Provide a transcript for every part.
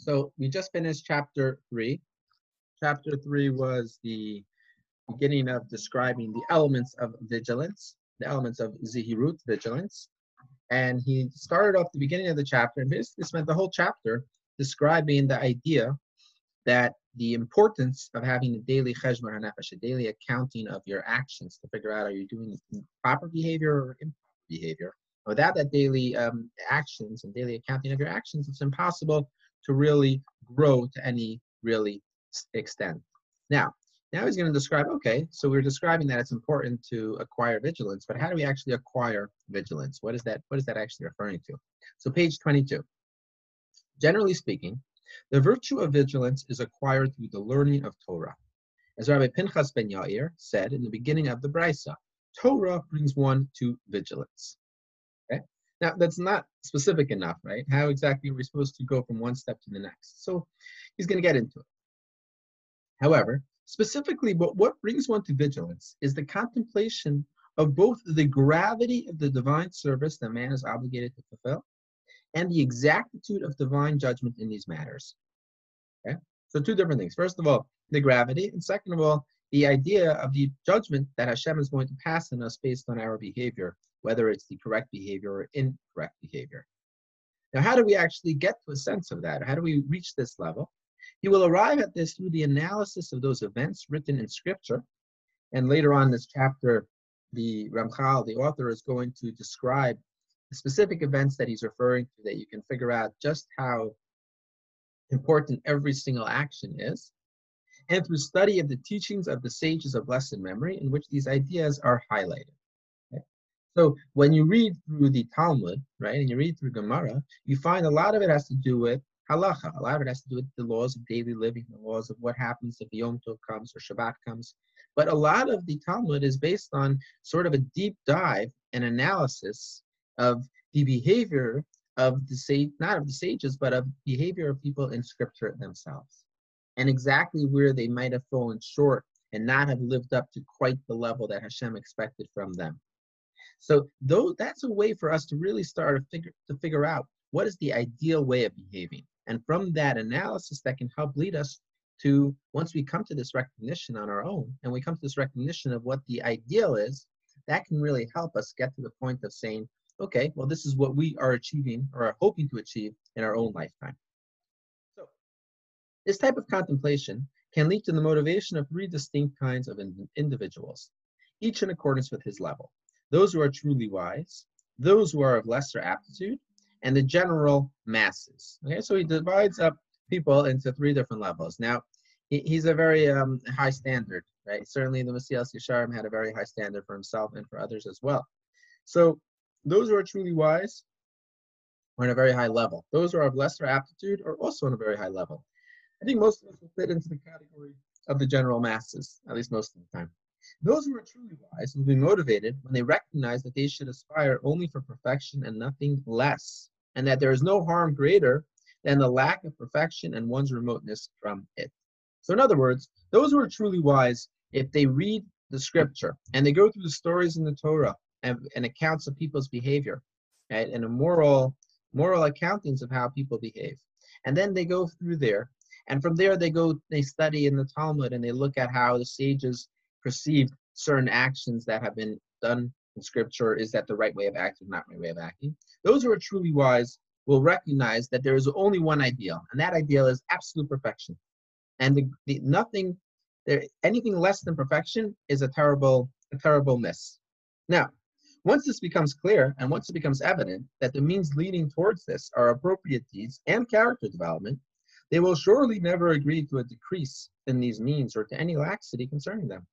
So we just finished chapter three. Chapter three was the beginning of describing the elements of vigilance, the elements of zihirut, vigilance. And he started off the beginning of the chapter and basically spent the whole chapter describing the idea that the importance of having a daily cheshbon hanefesh, a daily accounting of your actions to figure out are you doing proper behavior or improper behavior. Without that daily um, actions and daily accounting of your actions, it's impossible to really grow to any really extent. Now, now he's going to describe, okay, so we're describing that it's important to acquire vigilance, but how do we actually acquire vigilance? What is that, what is that actually referring to? So page 22. Generally speaking, the virtue of vigilance is acquired through the learning of Torah. As Rabbi Pinchas ben Yair said in the beginning of the Brisa, Torah brings one to vigilance. Now, that's not specific enough, right? How exactly are we supposed to go from one step to the next? So he's going to get into it. However, specifically, what, what brings one to vigilance is the contemplation of both the gravity of the divine service that man is obligated to fulfill and the exactitude of divine judgment in these matters. Okay? So two different things. First of all, the gravity, and second of all, the idea of the judgment that Hashem is going to pass on us based on our behavior, whether it's the correct behavior or incorrect behavior. Now, how do we actually get to a sense of that? How do we reach this level? You will arrive at this through the analysis of those events written in Scripture. And later on in this chapter, the Ramchal, the author, is going to describe the specific events that he's referring to that you can figure out just how important every single action is, and through study of the teachings of the sages of blessed memory in which these ideas are highlighted. So when you read through the Talmud, right, and you read through Gemara, you find a lot of it has to do with halacha. A lot of it has to do with the laws of daily living, the laws of what happens if Yom Tov comes or Shabbat comes. But a lot of the Talmud is based on sort of a deep dive and analysis of the behavior of the sage, not of the sages, but of behavior of people in scripture themselves, and exactly where they might have fallen short and not have lived up to quite the level that Hashem expected from them. So, though that's a way for us to really start to figure to figure out what is the ideal way of behaving, and from that analysis, that can help lead us to once we come to this recognition on our own, and we come to this recognition of what the ideal is, that can really help us get to the point of saying, okay, well, this is what we are achieving or are hoping to achieve in our own lifetime. So, this type of contemplation can lead to the motivation of three distinct kinds of in individuals, each in accordance with his level. Those who are truly wise, those who are of lesser aptitude, and the general masses. Okay, so he divides up people into three different levels. Now, he, he's a very um, high standard, right? Certainly, the Mesilas Yesharim had a very high standard for himself and for others as well. So those who are truly wise are on a very high level. Those who are of lesser aptitude are also on a very high level. I think most of us will fit into the category of the general masses, at least most of the time. Those who are truly wise will be motivated when they recognize that they should aspire only for perfection and nothing less, and that there is no harm greater than the lack of perfection and one's remoteness from it. So, in other words, those who are truly wise, if they read the scripture and they go through the stories in the Torah and, and accounts of people's behavior, right? And a moral moral accountings of how people behave. And then they go through there. And from there they go, they study in the Talmud and they look at how the sages perceive certain actions that have been done in scripture. Is that the right way of acting, not my way of acting? Those who are truly wise will recognize that there is only one ideal, and that ideal is absolute perfection. And the, the nothing there anything less than perfection is a terrible, a terrible miss. Now, once this becomes clear and once it becomes evident that the means leading towards this are appropriate deeds and character development, they will surely never agree to a decrease in these means or to any laxity concerning them.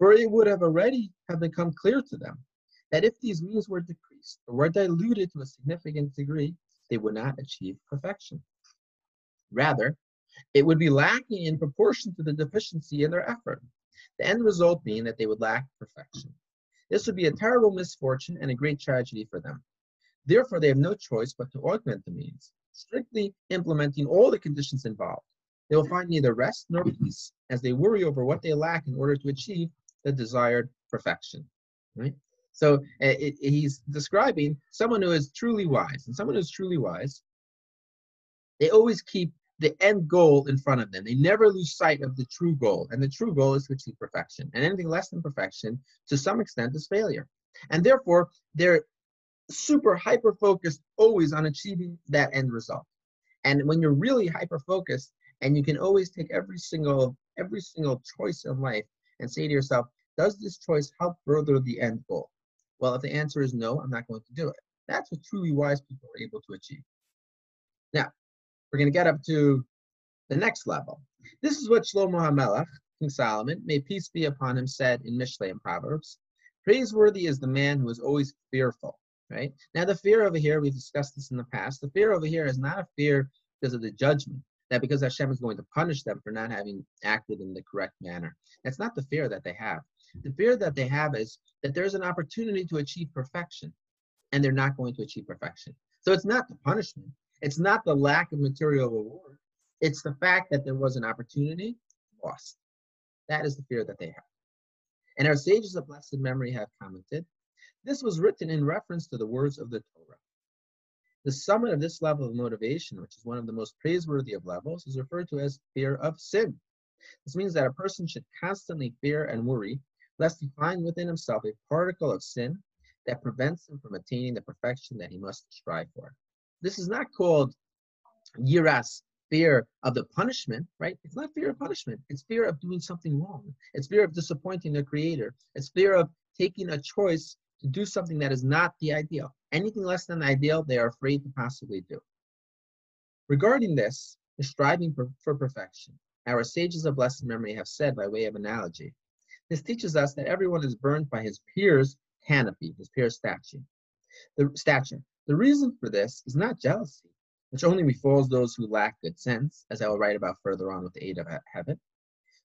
For it would have already have become clear to them that if these means were decreased or were diluted to a significant degree, they would not achieve perfection. Rather, it would be lacking in proportion to the deficiency in their effort, the end result being that they would lack perfection. This would be a terrible misfortune and a great tragedy for them. Therefore, they have no choice but to augment the means, strictly implementing all the conditions involved. They will find neither rest nor peace as they worry over what they lack in order to achieve the desired perfection. Right? So it, it, he's describing someone who is truly wise, and someone who is truly wise, they always keep the end goal in front of them. They never lose sight of the true goal, and the true goal is to achieve perfection. And anything less than perfection, to some extent, is failure. And therefore, they're super hyper focused always on achieving that end result. And when you're really hyper focused, and you can always take every single every single choice in life and say to yourself, does this choice help further the end goal? Well, if the answer is no, I'm not going to do it. That's what truly wise people are able to achieve. Now, we're going to get up to the next level. This is what Shlomo HaMelech, King Solomon, may peace be upon him, said in Mishlei and Proverbs. Praiseworthy is the man who is always fearful, right? Now, the fear over here, we've discussed this in the past, the fear over here is not a fear because of the judgment, that because Hashem is going to punish them for not having acted in the correct manner. That's not the fear that they have. The fear that they have is that there's an opportunity to achieve perfection, and they're not going to achieve perfection. So it's not the punishment, it's not the lack of material reward. It's the fact that there was an opportunity lost. That is the fear that they have. And our sages of blessed memory have commented this was written in reference to the words of the Torah. The summit of this level of motivation, which is one of the most praiseworthy of levels, is referred to as fear of sin. This means that a person should constantly fear and worry lest he find within himself a particle of sin that prevents him from attaining the perfection that he must strive for. This is not called yiras, fear of the punishment, right? It's not fear of punishment. It's fear of doing something wrong. It's fear of disappointing the creator. It's fear of taking a choice to do something that is not the ideal. Anything less than ideal, they are afraid to possibly do. Regarding this, the striving for, for perfection, our sages of blessed memory have said by way of analogy, this teaches us that everyone is burned by his peer's canopy, his peer's statue. The stature. The reason for this is not jealousy, which only befalls those who lack good sense, as I will write about further on with the aid of habit.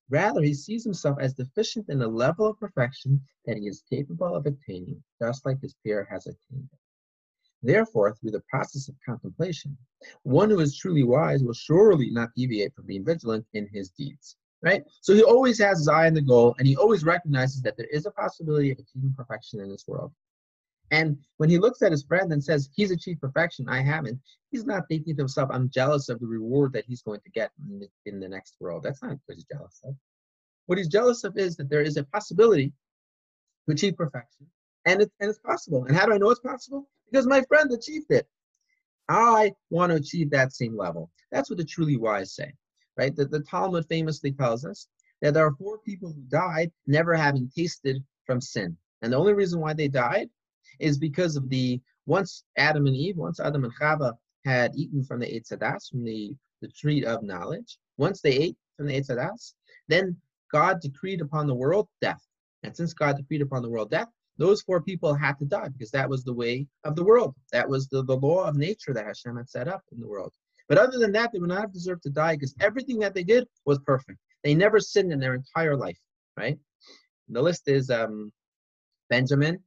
Rather, he sees himself as deficient in the level of perfection that he is capable of attaining, just like his peer has attained it. Therefore, through the process of contemplation, one who is truly wise will surely not deviate from being vigilant in his deeds. Right? So he always has his eye on the goal, and he always recognizes that there is a possibility of achieving perfection in this world. And when he looks at his friend and says, he's achieved perfection, I haven't, he's not thinking to himself, I'm jealous of the reward that he's going to get in the, in the next world. That's not what he's jealous of. What he's jealous of is that there is a possibility to achieve perfection, and, it, and it's possible. And how do I know it's possible? Because my friend achieved it. I want to achieve that same level. That's what the truly wise say, right? The, the Talmud famously tells us that there are four people who died never having tasted from sin. And the only reason why they died is because of the once Adam and Eve, once Adam and Chava had eaten from the Eitz Hadas, from the, the tree of knowledge, once they ate from the Eitz Hadas, then God decreed upon the world death. And since God decreed upon the world death, those four people had to die because that was the way of the world. That was the, the law of nature that Hashem had set up in the world. But other than that, they would not have deserved to die because everything that they did was perfect. They never sinned in their entire life, right? The list is um, Benjamin,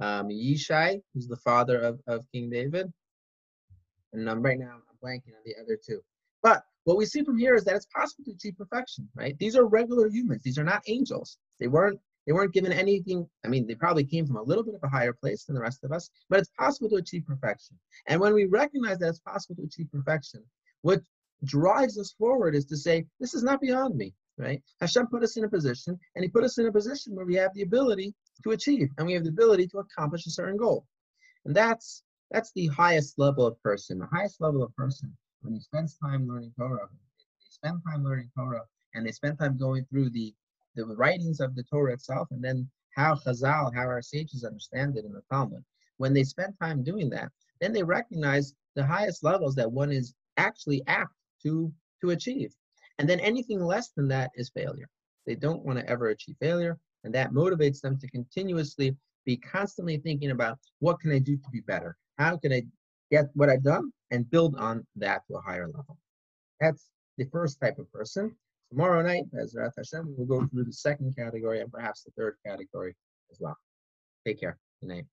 um, Yishai, who's the father of, of King David. And um, right now I'm blanking on the other two. But what we see from here is that it's possible to achieve perfection, right? These are regular humans. These are not angels. They weren't they weren't given anything. I mean, they probably came from a little bit of a higher place than the rest of us, but it's possible to achieve perfection. And when we recognize that it's possible to achieve perfection, what drives us forward is to say, this is not beyond me right? Hashem put us in a position, and He put us in a position where we have the ability to achieve, and we have the ability to accomplish a certain goal. And that's that's the highest level of person. The highest level of person when he spends time learning Torah, they spend time learning Torah, and they spend time going through the the writings of the Torah itself, and then how Chazal, how our sages understand it in the Talmud. When they spend time doing that, then they recognize the highest levels that one is actually apt to to achieve. And then anything less than that is failure. They don't want to ever achieve failure, and that motivates them to continuously be constantly thinking about what can I do to be better? How can I get what I've done and build on that to a higher level? That's the first type of person. Tomorrow night, b'ezras Hashem, we will go through the second category and perhaps the third category as well. Take care. Good night.